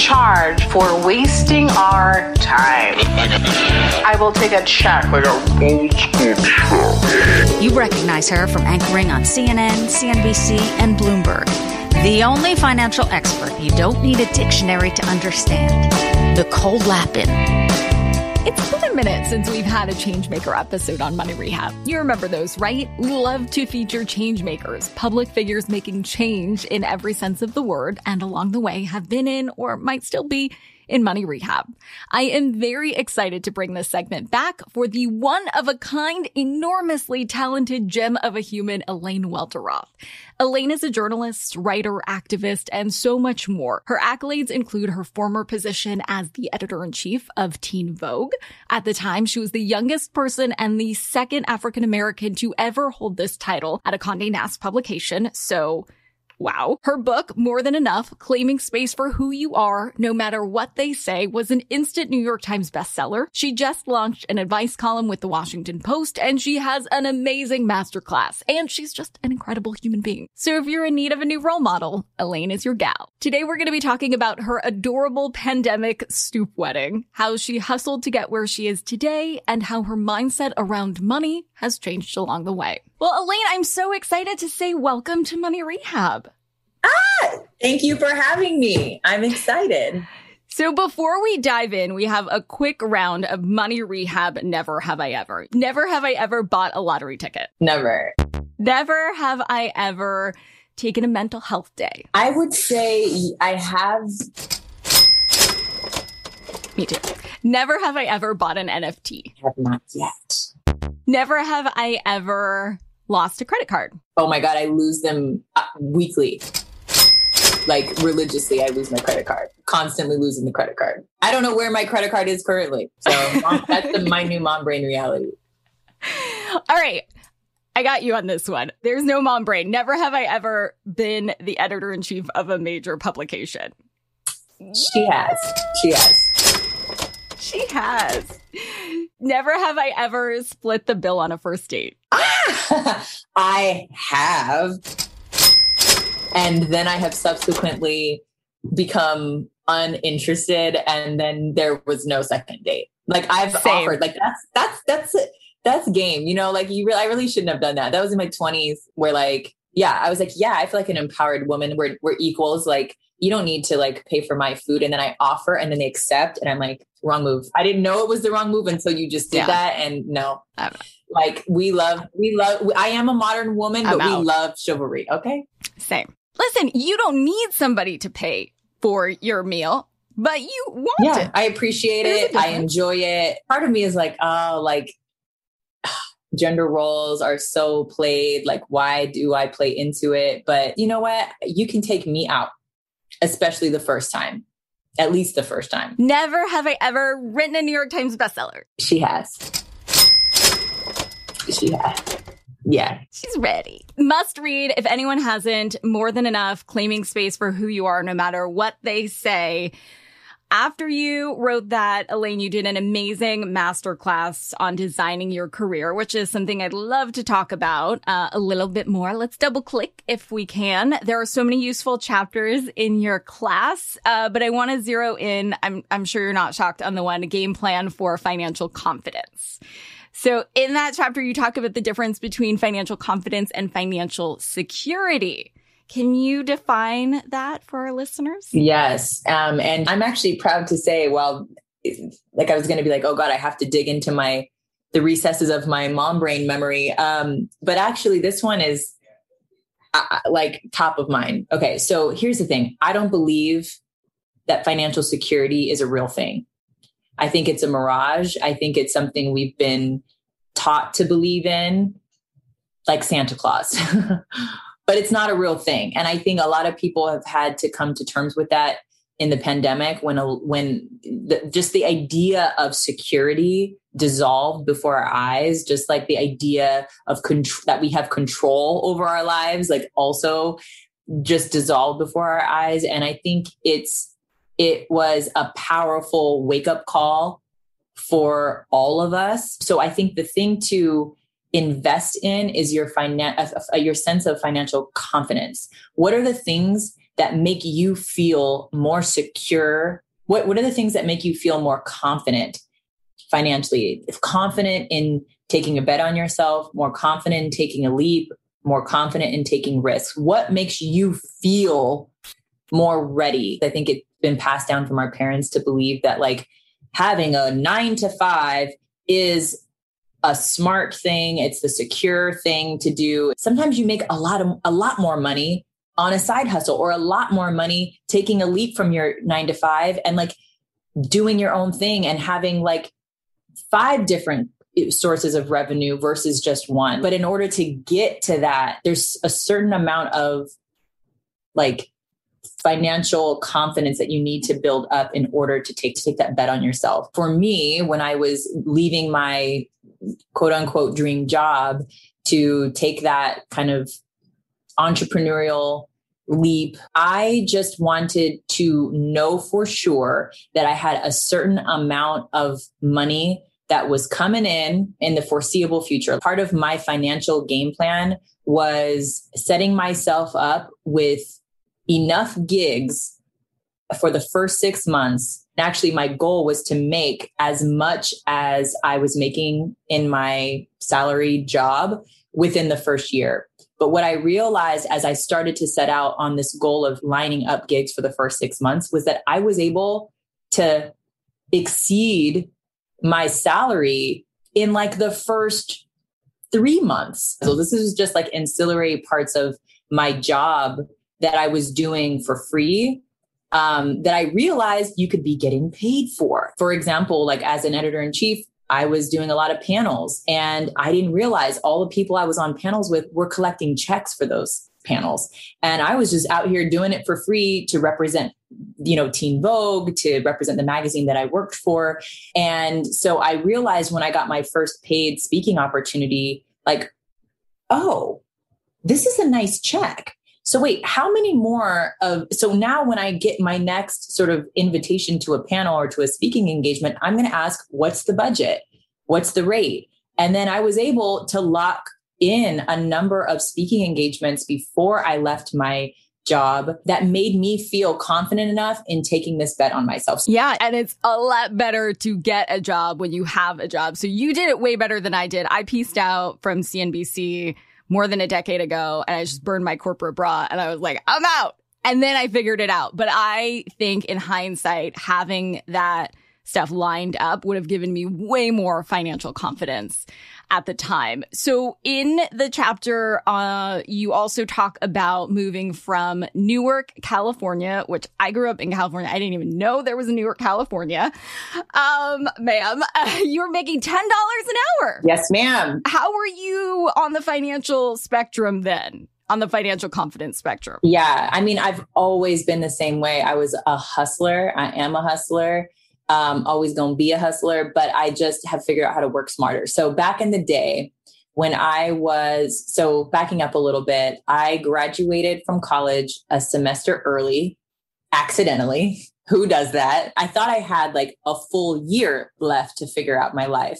Charge for wasting our time. I will take a check. Like a old school truck. You recognize her from anchoring on CNN, CNBC, and Bloomberg. The only financial expert you don't need a dictionary to understand. Nicole Lapin. It's been a minute since we've had a Changemaker episode on Money Rehab. You remember those, right? We love to feature changemakers, public figures making change in every sense of the word, and along the way have been in or might still be in Money Rehab. I am very excited to bring this segment back for the one of a kind, enormously talented gem of a human, Elaine Welteroth. Elaine is a journalist, writer, activist, and so much more. Her accolades include her former position as the editor in chief of Teen Vogue. At the time, she was the youngest person and the second African American to ever hold this title at a Condé Nast publication. So Wow. Her book, More Than Enough, Claiming Space for Who You Are, No Matter What They Say, was an instant New York Times bestseller. She just launched an advice column with the Washington Post, and she has an amazing masterclass. And she's just an incredible human being. So if you're in need of a new role model, Elaine is your gal. Today we're going to be talking about her adorable pandemic stoop wedding, how she hustled to get where she is today, and how her mindset around money has changed along the way. Well, Elaine, I'm so excited to say welcome to Money Rehab. Thank you for having me. I'm excited. So before we dive in, we have a quick round of money rehab. Never have I ever. Never have I ever bought a lottery ticket. Never. Never have I ever taken a mental health day. I would say I have. Me too. Never have I ever bought an NFT. Have not yet. Never have I ever lost a credit card. Oh my god, I lose them uh, weekly. Like religiously, I lose my credit card. Constantly losing the credit card. I don't know where my credit card is currently. So that's the, my new mom brain reality. All right. I got you on this one. There's no mom brain. Never have I ever been the editor in chief of a major publication. She has. She has. She has. Never have I ever split the bill on a first date. Ah, I have. And then I have subsequently become uninterested and then there was no second date. Like I've Same. offered like that's that's that's it. That's game, you know, like you really I really shouldn't have done that. That was in my 20s where like yeah, I was like, yeah, I feel like an empowered woman. We're we're equals. Like you don't need to like pay for my food and then I offer and then they accept and I'm like, wrong move. I didn't know it was the wrong move until you just did Yeah. that and no. I'm- Like we love we love I am a modern woman, but we love chivalry, okay? Same. Listen, you don't need somebody to pay for your meal, but you want yeah it. i appreciate it. I enjoy it. Part of me is like oh like gender roles are so played. Like why do i play into it? But you know what? You can take me out especially the first time at least the first time. Never have I ever written a New York Times bestseller. she has. She has yeah She's ready. Must read if anyone hasn't. More than enough. Claiming space for who you are, no matter what they say. After you wrote that, Elaine, you did an amazing masterclass on designing your career, which is something I'd love to talk about uh, a little bit more. Let's double click if we can. There are so many useful chapters in your class, uh, but I want to zero in. I'm, I'm sure you're not shocked on the one game plan for financial confidence. So in that chapter, you talk about the difference between financial confidence and financial security. Can you define that for our listeners? Yes. Um, and I'm actually proud to say, well, like I was going to be like, oh God, I have to dig into my, the recesses of my mom brain memory. Um, but actually this one is I, like top of mind. Okay, so here's the thing I don't believe that financial security is a real thing. I think it's a mirage. I think it's something we've been taught to believe in, like Santa Claus. but it's not a real thing. And I think a lot of people have had to come to terms with that in the pandemic when a, when the, just the idea of security dissolved before our eyes just like the idea of control that we have control over our lives like also just dissolved before our eyes and i think it's it was a powerful wake up call for all of us so i think the thing to invest in is your finan- uh, uh, your sense of financial confidence what are the things that make you feel more secure? What, what are the things that make you feel more confident financially? If confident in taking a bet on yourself, more confident in taking a leap, more confident in taking risks? What makes you feel more ready? I think it's been passed down from our parents to believe that like having a nine to five is a smart thing. It's the secure thing to do. Sometimes you make a lot of a lot more money on a side hustle or a lot more money taking a leap from your nine to five and like doing your own thing and having like five different sources of revenue versus just one. But in order to get to that, there's a certain amount of like financial confidence that you need to build up in order to take to take that bet on yourself. For me, when I was leaving my quote unquote dream job to take that kind of entrepreneurial leap. I just wanted to know for sure that I had a certain amount of money that was coming in in the foreseeable future. Part of my financial game plan was setting myself up with enough gigs for the first six months. Actually, my goal was to make as much as I was making in my salary job within the first year. But what I realized as I started to set out on this goal of lining up gigs for the first six months was that I was able to exceed my salary in like the first three months. So this is just like ancillary parts of my job that I was doing for free um, that I realized you could be getting paid for. For example, like as an editor in chief, I was doing a lot of panels and I didn't realize all the people I was on panels with were collecting checks for those panels. And I was just out here doing it for free to represent, you know, Teen Vogue, to represent the magazine that I worked for. And so I realized when I got my first paid speaking opportunity, like, oh, this is a nice check. So wait, how many more of so now when I get my next sort of invitation to a panel or to a speaking engagement, I'm going to ask what's the budget? What's the rate? And then I was able to lock in a number of speaking engagements before I left my job that made me feel confident enough in taking this bet on myself. Yeah. And it's a lot better to get a job when you have a job. So you did it way better than I did. I pieced out from CNBC more than a decade ago and I just burned my corporate bra and I was like, I'm out. And then I figured it out. But I think in hindsight, having that stuff lined up would have given me way more financial confidence at the time. So in the chapter, uh, you also talk about moving from Newark, California, which I grew up in California. I didn't even know there was a Newark, California. Um, ma'am, uh, you were making $10 an hour. Yes, ma'am. How were you on the financial spectrum then? on the financial confidence spectrum? Yeah. I mean, I've always been the same way. I was a hustler. I am a hustler um, always going to be a hustler, but I just have figured out how to work smarter. So back in the day, when I was, so backing up a little bit, I graduated from college a semester early, accidentally. Who does that? I thought I had like a full year left to figure out my life.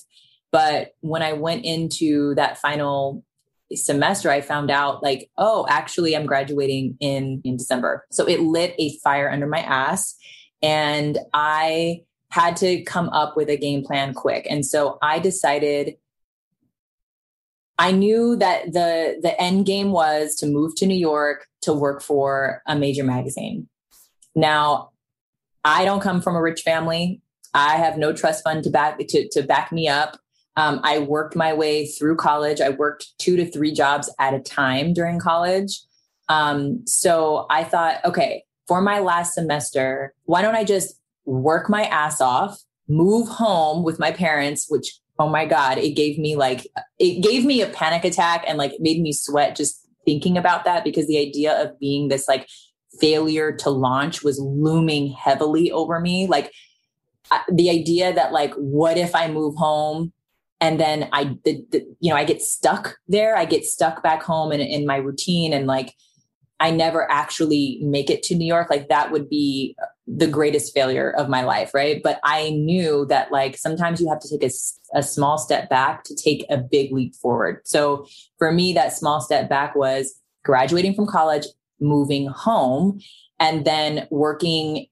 But when I went into that final semester, I found out like, oh, actually, I'm graduating in, in December. So it lit a fire under my ass. And I had to come up with a game plan quick. And so I decided I knew that the the end game was to move to New York to work for a major magazine. Now, I don't come from a rich family. I have no trust fund to back to, to back me up. Um, I worked my way through college. I worked two to three jobs at a time during college. Um, so I thought, okay, for my last semester, why don't I just work my ass off, move home with my parents, which, oh my God, it gave me like, it gave me a panic attack and like made me sweat just thinking about that because the idea of being this like failure to launch was looming heavily over me. Like the idea that like, what if I move home and then I, the, the, you know, I get stuck there. I get stuck back home in, in my routine and like, I never actually make it to New York. Like that would be the greatest failure of my life. Right. But I knew that like sometimes you have to take a, a small step back to take a big leap forward. So for me, that small step back was graduating from college, moving home, and then working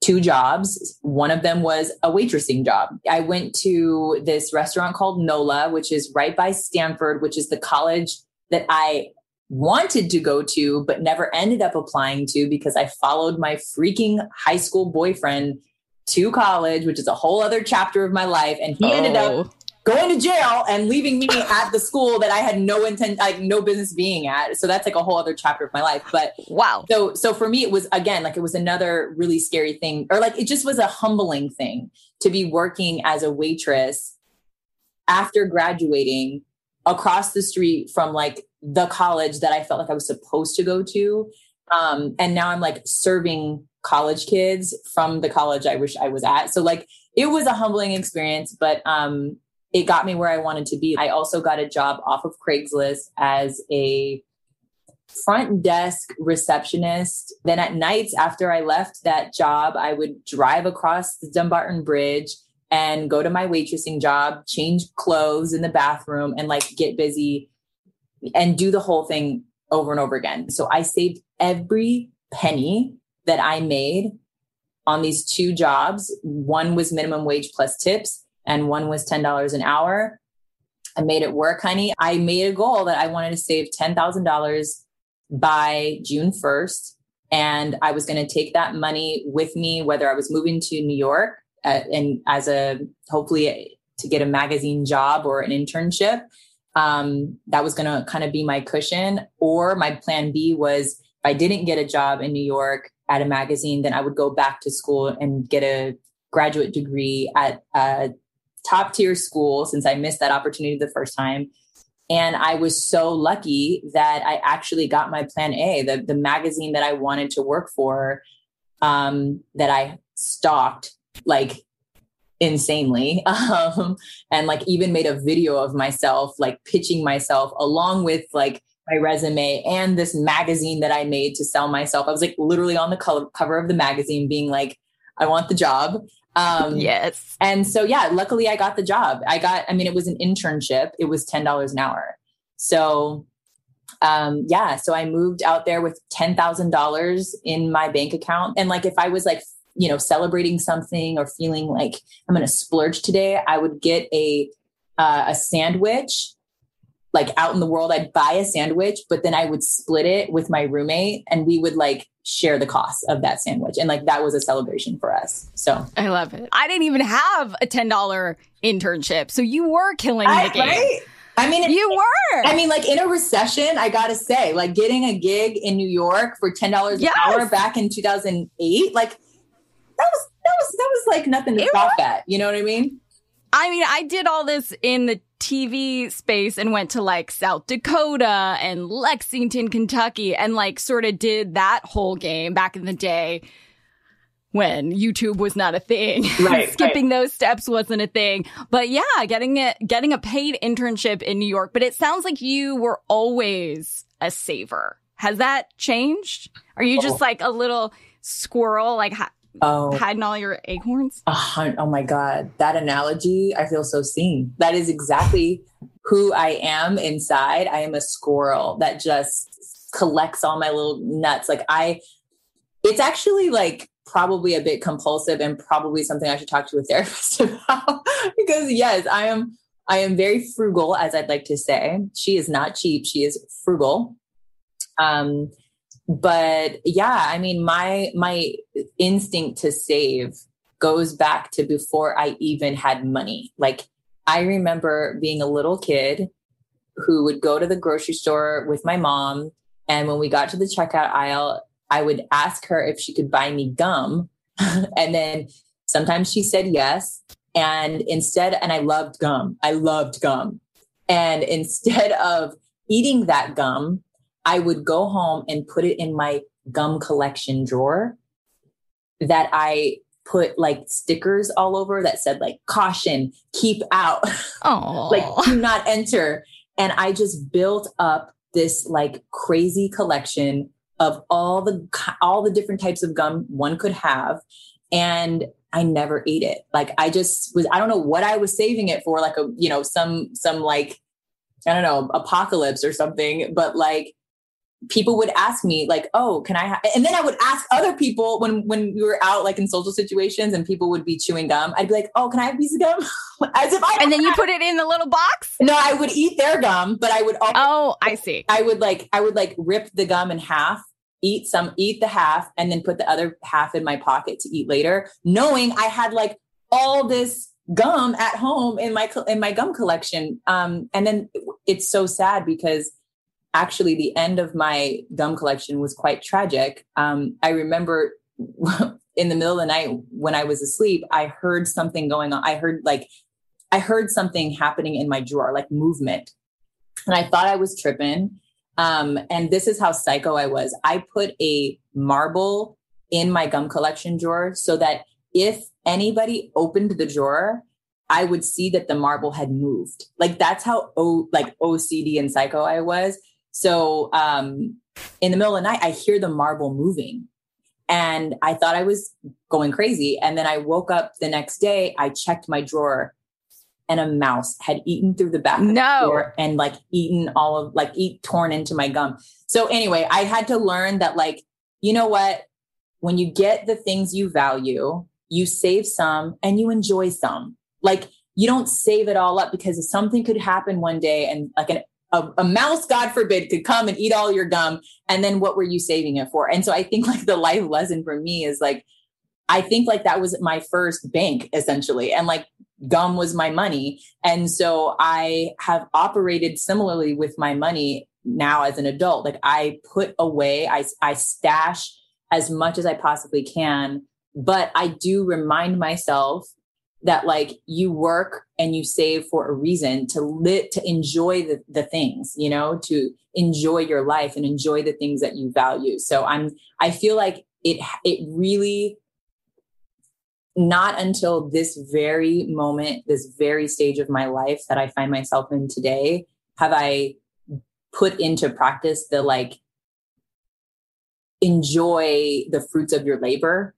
two jobs. One of them was a waitressing job. I went to this restaurant called NOLA, which is right by Stanford, which is the college that I wanted to go to, but never ended up applying to because I followed my freaking high school boyfriend to college, which is a whole other chapter of my life. And he oh. ended up oh going to jail and leaving me at the school that I had no intent, like no business being at. So that's like a whole other chapter of my life. But wow. So, so for me, it was again, like it was another really scary thing, or like it just was a humbling thing to be working as a waitress after graduating across the street from like the college that I felt like I was supposed to go to. Um, and now I'm like serving college kids from the college I wish I was at. So like it was a humbling experience, but um it got me where I wanted to be. I also got a job off of Craigslist as a front desk receptionist. Then at nights after I left that job, I would drive across the Dumbarton Bridge and go to my waitressing job, change clothes in the bathroom and like get busy and do the whole thing over and over again. So I saved every penny that I made on these two jobs. One was minimum wage plus tips and one was $10 an hour. I made it work, honey. I made a goal that I wanted to save $10,000 by June 1st. And I was going to take that money with me, whether I was moving to New York uh, and as a hopefully to get a magazine job or an internship. Um, that was going to kind of be my cushion. Or my plan B was if I didn't get a job in New York at a magazine, then I would go back to school and get a graduate degree at a top tier school since I missed that opportunity the first time. And I was so lucky that I actually got my plan A, the, the magazine that I wanted to work for, um, that I stalked like insanely. Um, and like even made a video of myself, like pitching myself along with like my resume and this magazine that I made to sell myself. I was like literally on the color, cover of the magazine being like, I want the job. Um, yes. And so, yeah, luckily I got the job. I got, I mean, it was an internship. It was $10 an hour. So, um, yeah, so I moved out there with $10,000 in my bank account. And like, if I was like, you know, celebrating something or feeling like I'm going to splurge today, I would get a, uh, a sandwich like out in the world, I'd buy a sandwich, but then I would split it with my roommate and we would like share the cost of that sandwich. And like that was a celebration for us. So I love it. I didn't even have a $10 internship. So you were killing I, the game. Right? I mean, you were. I mean, like in a recession, I gotta say, like getting a gig in New York for ten dollars yes. an hour back in two thousand eight, like was that was that was like nothing to scoff at. You know what I mean? I mean, I did all this in the TV space and went to like South Dakota and Lexington, Kentucky, and like sort of did that whole game back in the day when YouTube was not a thing. Right, Skipping right. those steps wasn't a thing. But yeah, getting it, getting a paid internship in New York. But it sounds like you were always a saver. Has that changed? Are you just oh. like a little squirrel? Like, oh. hiding all your acorns? Oh my God. That analogy, I feel so seen. That is exactly who I am inside. I am a squirrel that just collects all my little nuts. Like I, it's actually like probably a bit compulsive and probably something I should talk to a therapist about because yes, I am, I am very frugal, as I'd like to say. She is not cheap. She is frugal. Um, but yeah i mean my my instinct to save goes back to before i even had money like i remember being a little kid who would go to the grocery store with my mom And when we got to the checkout aisle, I would ask her if she could buy me gum. and then sometimes she said yes. And instead, and I loved gum. I loved gum. And instead of eating that gum, I would go home and put it in my gum collection drawer that I put like stickers all over that said like caution, keep out, like do not enter. And I just built up this like crazy collection of all the all the different types of gum one could have and I never ate it. Like I just was I don't know what I was saving it for like a you know some some like I don't know apocalypse or something but like people would ask me like oh can i ha-? and then i would ask other people when when we were out like in social situations and people would be chewing gum i'd be like oh can i have a piece of gum? As if i and then you put it in the little box? No i would eat their gum but i would also, oh i see. I would like i would like rip the gum in half eat some eat the half and then put the other half in my pocket to eat later knowing i had like all this gum at home in my in my gum collection. Um and then it's so sad because actually the end of my gum collection was quite tragic. Um, I remember in the middle of the night when I was asleep, I heard something going on. I heard like, I heard something happening in my drawer, like movement. And I thought I was tripping. Um, and this is how psycho I was. I put a marble in my gum collection drawer so that if anybody opened the drawer, I would see that the marble had moved. Like that's how o like OCD and psycho I was. So um, in the middle of the night, I hear the marble moving. And I thought I was going crazy. And then I woke up the next day, I checked my drawer and a mouse had eaten through the back no. and like eaten all of like eat torn into my gum. So anyway, I had to learn that like, you know what? When you get the things you value, you save some and you enjoy some. Like you don't save it all up because something could happen one day and like an a, a, mouse, God forbid, could come and eat all your gum. And then what were you saving it for? And so I think like the life lesson for me is like, I think like that was my first bank essentially. And like gum was my money. And so I have operated similarly with my money now as an adult. Like I put away, I, I stash as much as I possibly can, but I do remind myself that like you work and you save for a reason to lit to enjoy the, the things you know to enjoy your life and enjoy the things that you value. So i'm i feel like it it really not until this very moment this very stage of my life that i find myself in today have i put into practice the like enjoy the fruits of your labor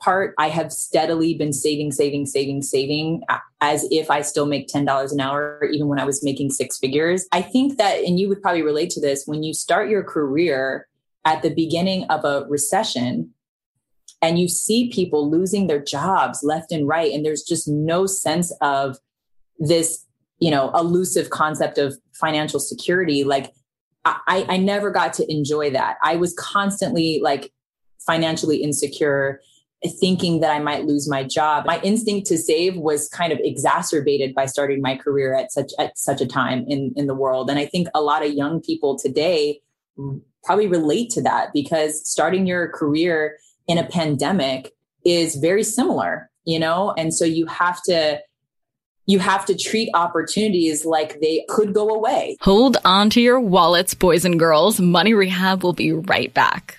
part, I have steadily been saving, saving, saving, saving uh, as if I still make $10 an hour, even when I was making six figures. I think that, and you would probably relate to this, when you start your career at the beginning of a recession, and you see people losing their jobs left and right, and there's just no sense of this, you know, elusive concept of financial security. Like, I, I never got to enjoy that. I was constantly like financially insecure thinking that I might lose my job. My instinct to save was kind of exacerbated by starting my career at such at such a time in in the world. And I think a lot of young people today probably relate to that because starting your career in a pandemic is very similar, you know? And so you have to you have to treat opportunities like they could go away. Hold on to your wallets, boys and girls. Money Rehab will be right back.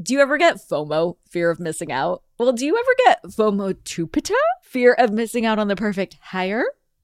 Do you ever get FOMO, fear of missing out? Well, do you ever get FOMO tupita, fear of missing out on the perfect hire?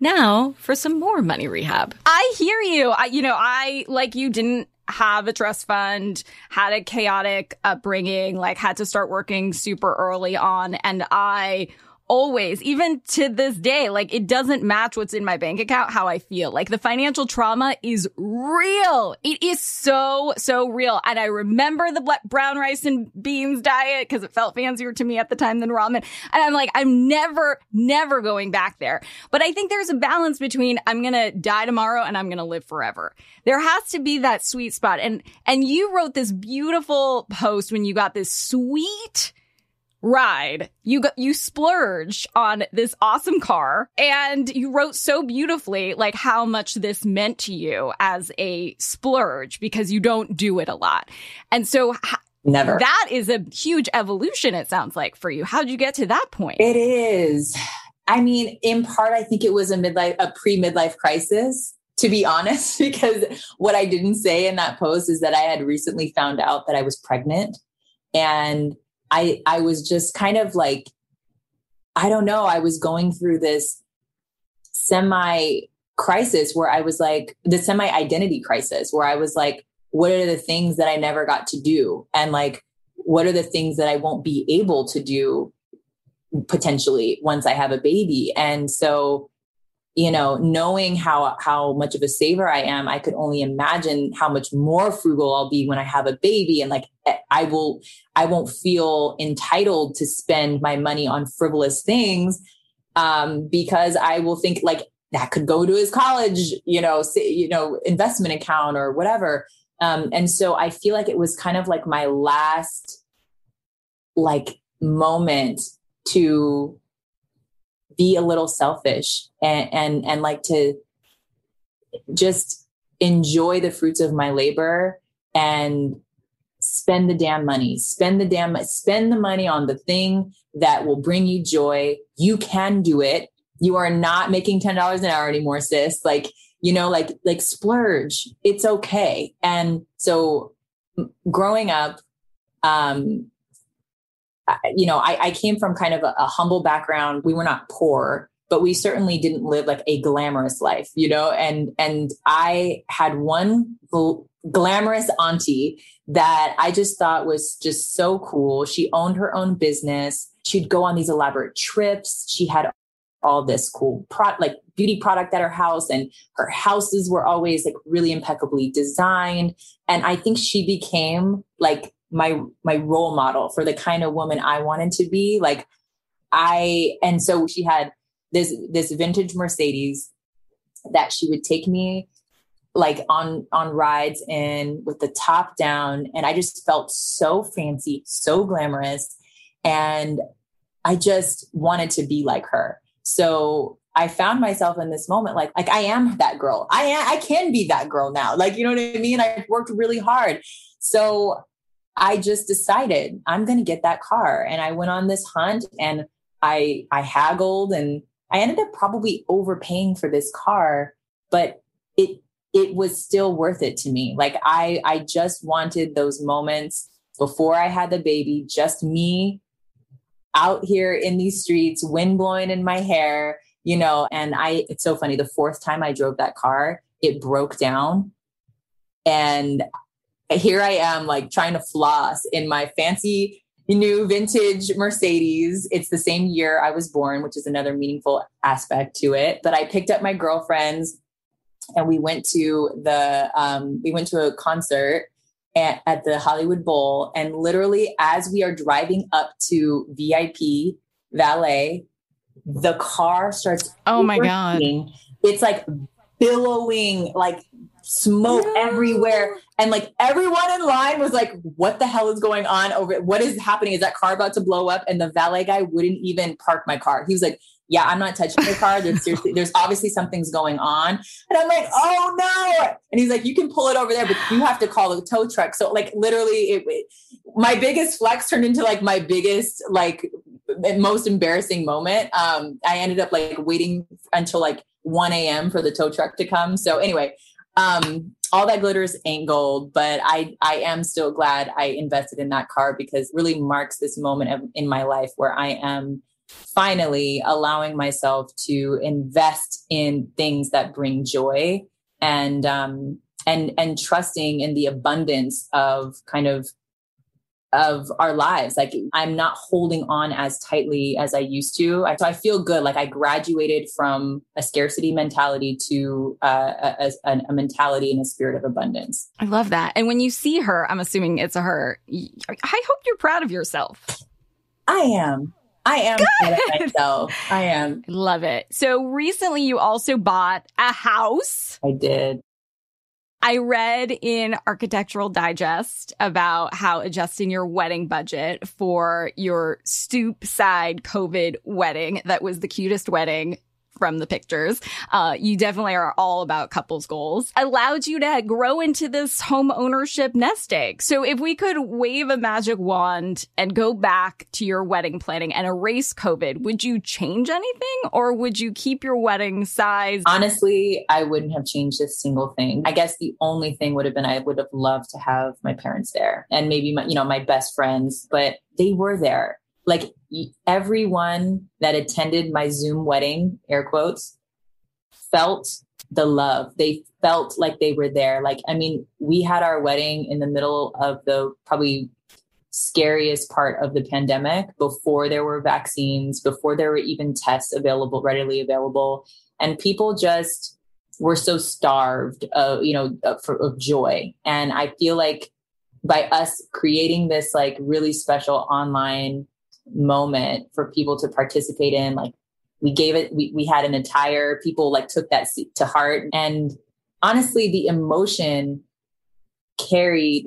Now for some more money rehab. I hear you. I, you know, I, like you, didn't have a trust fund, had a chaotic upbringing, like had to start working super early on. And I always, even to this day, like it doesn't match what's in my bank account, how I feel. Like the financial trauma is real. It is so, so real. And I remember the brown rice and beans diet because it felt fancier to me at the time than ramen. And I'm like, I'm never, never going back there. But I think there's a balance between I'm going to die tomorrow and I'm going to live forever. There has to be that sweet spot. And, and you wrote this beautiful post when you got this sweet, ride. You got, you splurged on this awesome car and you wrote so beautifully like how much this meant to you as a splurge because you don't do it a lot. And so Never. That is a huge evolution, it sounds like, for you. How'd you get to that point? It is. I mean, in part, I think it was a midlife, a pre midlife crisis, to be honest, because what I didn't say in that post is that I had recently found out that I was pregnant. And I I was just kind of like I don't know, I was going through this semi crisis where I was like the semi identity crisis where I was like what are the things that I never got to do? And like what are the things that I won't be able to do potentially once I have a baby? And so you know knowing how how much of a saver i am i could only imagine how much more frugal i'll be when i have a baby. And like i will i won't feel entitled to spend my money on frivolous things um, because i will think like that could go to his college you know say, you know investment account or whatever. Um, and so i feel like it was kind of like my last like moment to be a little selfish and and and like to just enjoy the fruits of my labor and spend the damn money. Spend the damn spend the money on the thing that will bring you joy. You can do it. You are not making $10 an hour anymore sis. Like you know like like splurge. It's okay. And so growing up um you know, I, I, came from kind of a, a, humble background. We were not poor, but we certainly didn't live like a glamorous life, you know. And and I had one gl- glamorous auntie that I just thought was just so cool. She owned her own business. She'd go on these elaborate trips. She had all this cool pro- like beauty product at her house and her houses were always like really impeccably designed and i think she became like my my role model for the kind of woman I wanted to be. Like I and so she had this this vintage Mercedes that she would take me like on on rides in with the top down and I just felt so fancy, so glamorous and I just wanted to be like her. So I found myself in this moment like like I am that girl. I am, I can be that girl now. Like you know what I mean? I worked really hard. So I just decided I'm going to get that car. And I went on this hunt and I, I haggled and I ended up probably overpaying for this car, but it, it was still worth it to me. Like I, I just wanted those moments before I had the baby, just me out here in these streets, wind blowing in my hair, you know, and I, it's so funny. The fourth time I drove that car, it broke down and here I am, like trying to floss in my fancy new vintage Mercedes. It's the same year I was born, which is another meaningful aspect to it. But I picked up my girlfriends and we went to the um, we went to a concert at, at the Hollywood Bowl. And literally, as we are driving up to VIP valet, the car starts. Oh my god! It's like billowing, like smoke no. everywhere. And like everyone in line was like, what the hell is going on over? What is happening? Is that car about to blow up? And the valet guy wouldn't even park my car. He was like, yeah, I'm not touching the car. There's seriously, there's obviously something's going on. And I'm like, oh no. And he's like, you can pull it over there, but you have to call the tow truck. So like literally it, it my biggest flex turned into like my biggest, like most embarrassing moment. Um, I ended up like waiting until like 1 a.m. for the tow truck to come. So anyway, um, all that glitters ain't gold, but I I am still glad I invested in that car because really marks this moment of, in my life where I am finally allowing myself to invest in things that bring joy and um and and trusting in the abundance of kind of of our lives. Like I'm not holding on as tightly as I used to. I, so I feel good. Like I graduated from a scarcity mentality to uh, a, a, a, mentality and a spirit of abundance. I love that. And when you see her, I'm assuming it's a her. I hope you're proud of yourself. I am. I am proud of myself. I am. Love it. So recently you also bought a house. I did. I read in Architectural Digest about how adjusting your wedding budget for your stoop side COVID wedding that was the cutest wedding from the pictures. Uh, you definitely are all about couples goals. Allowed you to grow into this home ownership nest egg. So if we could wave a magic wand and go back to your wedding planning and erase COVID, would you change anything or would you keep your wedding size? Honestly, I wouldn't have changed a single thing. I guess the only thing would have been I would have loved to have my parents there and maybe my, you know, my best friends, but they were there like everyone that attended my Zoom wedding, air quotes, felt the love. They felt like they were there. Like, I mean, we had our wedding in the middle of the probably scariest part of the pandemic before there were vaccines, before there were even tests available, readily available. And people just were so starved of, you know, of, of joy. And I feel like by us creating this like really special online moment for people to participate in. Like we gave it, we, we had an entire, people like took that to heart. And honestly, the emotion carried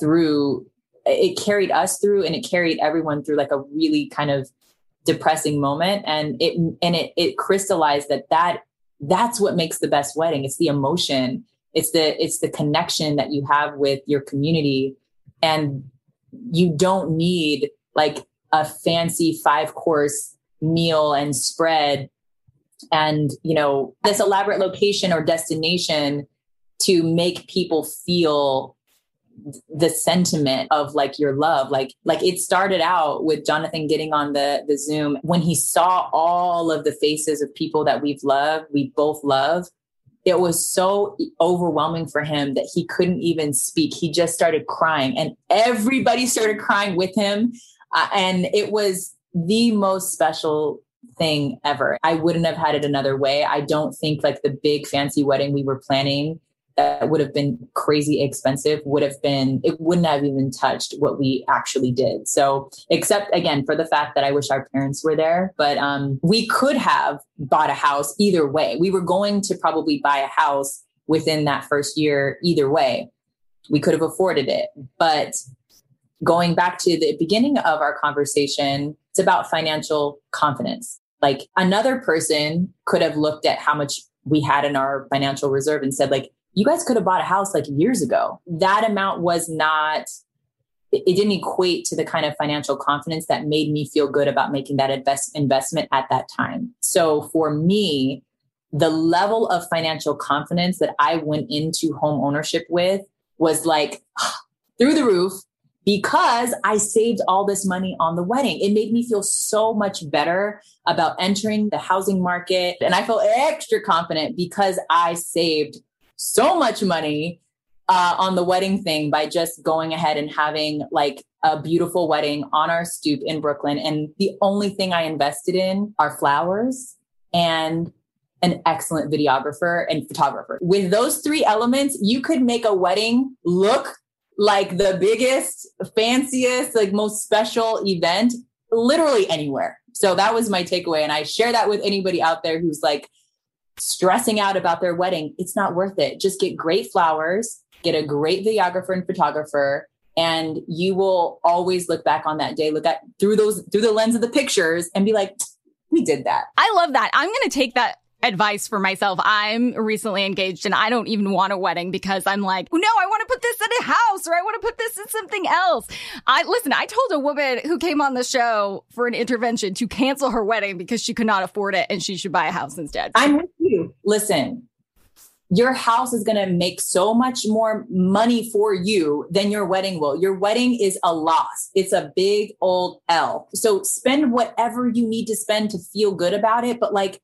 through, it carried us through and it carried everyone through like a really kind of depressing moment. And it, and it, it crystallized that that, that's what makes the best wedding. It's the emotion. It's the, it's the connection that you have with your community. And you don't need like a fancy five course meal and spread. And you know this elaborate location or destination to make people feel the sentiment of like your love. Like like it started out with jonathan getting on the the zoom. When he saw all of the faces of people that we've loved we both love it was so overwhelming for him that he couldn't even speak. He just started crying and everybody started crying with him uh, and it was the most special thing ever. I wouldn't have had it another way. I don't think like the big fancy wedding we were planning that would have been crazy expensive would have been it wouldn't have even touched what we actually did so except again for the fact that i wish our parents were there but um, we could have bought a house either way we were going to probably buy a house within that first year either way we could have afforded it but going back to the beginning of our conversation, it's about financial confidence. Like another person could have looked at how much we had in our financial reserve and said, like, you guys could have bought a house like years ago. That amount was not, it didn't equate to the kind of financial confidence that made me feel good about making that invest, investment at that time. So for me, the level of financial confidence that I went into home ownership with was like through the roof because I saved all this money on the wedding. It made me feel so much better about entering the housing market. And I felt extra confident because I saved so much money uh, on the wedding thing by just going ahead and having like a beautiful wedding on our stoop in Brooklyn. And the only thing I invested in are flowers and an excellent videographer and photographer. With those three elements, you could make a wedding look like the biggest, fanciest, like most special event literally anywhere. So that was my takeaway. And I share that with anybody out there who's like stressing out about their wedding. It's not worth it. Just get great flowers, get a great videographer and photographer, and you will always look back on that day, look at through those through the lens of the pictures and be like, we did that. I love that. I'm going to take that advice for myself. I'm recently engaged and I don't even want a wedding because I'm like, no, I want to put this in a house or I want to put this in something else. I listen, I told a woman who came on the show for an intervention to cancel her wedding because she could not afford it and she should buy a house instead. I'm with you. Listen, your house is going to make so much more money for you than your wedding will. Your wedding is a loss. It's a big old L. So spend whatever you need to spend to feel good about it. But like,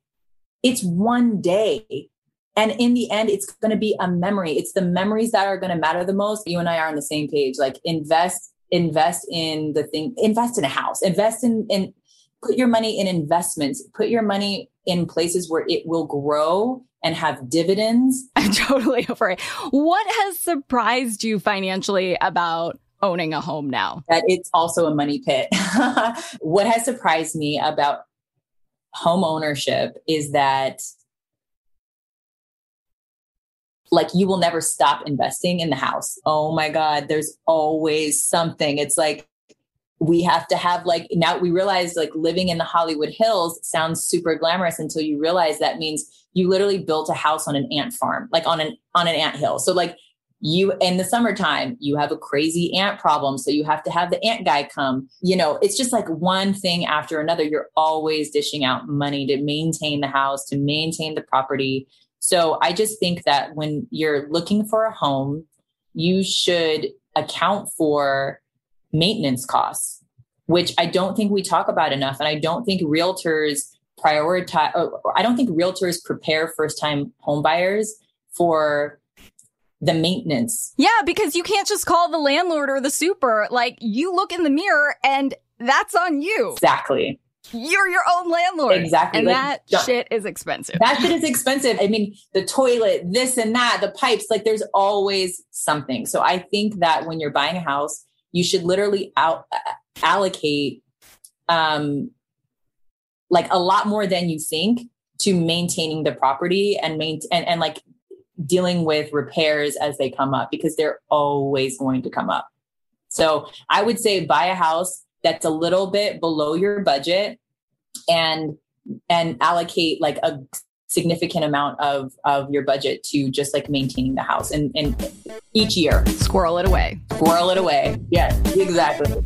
it's one day. And in the end, it's going to be a memory. It's the memories that are going to matter the most. You and I are on the same page. Like invest, invest in the thing, invest in a house, invest in, in, put your money in investments, put your money in places where it will grow and have dividends. I'm totally over it. What has surprised you financially about owning a home now? That it's also a money pit. what has surprised me about home ownership is that like you will never stop investing in the house. Oh my God, there's always something. It's like we have to have like now we realize like living in the Hollywood Hills sounds super glamorous until you realize that means you literally built a house on an ant farm, like on an on an ant hill. So like you in the summertime you have a crazy ant problem so you have to have the ant guy come. You know it's just like one thing after another. You're always dishing out money to maintain the house to maintain the property. So i just think that when you're looking for a home you should account for maintenance costs which i don't think we talk about enough and i don't think realtors prioritize i don't think realtors prepare first time home buyers for the maintenance. Yeah, because you can't just call the landlord or the super. Like you look in the mirror and that's on you. Exactly. You're your own landlord. Exactly. And like, that shit is expensive. That shit is expensive. I mean, the toilet, this and that, the pipes, like there's always something. So I think that when you're buying a house, you should literally out allocate um like a lot more than you think to maintaining the property and main and, and like dealing with repairs as they come up because they're always going to come up. So I would say buy a house that's a little bit below your budget and and allocate like a significant amount of of your budget to just like maintaining the house and, and each year. Squirrel it away. Squirrel it away. Yes. Exactly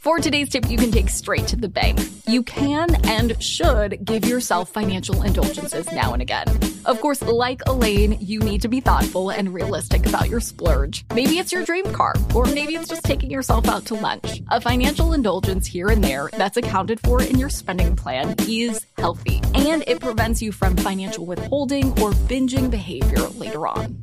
for today's tip, you can take straight to the bank. You can and should give yourself financial indulgences now and again. Of course, like Elaine, you need to be thoughtful and realistic about your splurge. Maybe it's your dream car, or maybe it's just taking yourself out to lunch. A financial indulgence here and there that's accounted for in your spending plan is healthy, and it prevents you from financial withholding or binging behavior later on.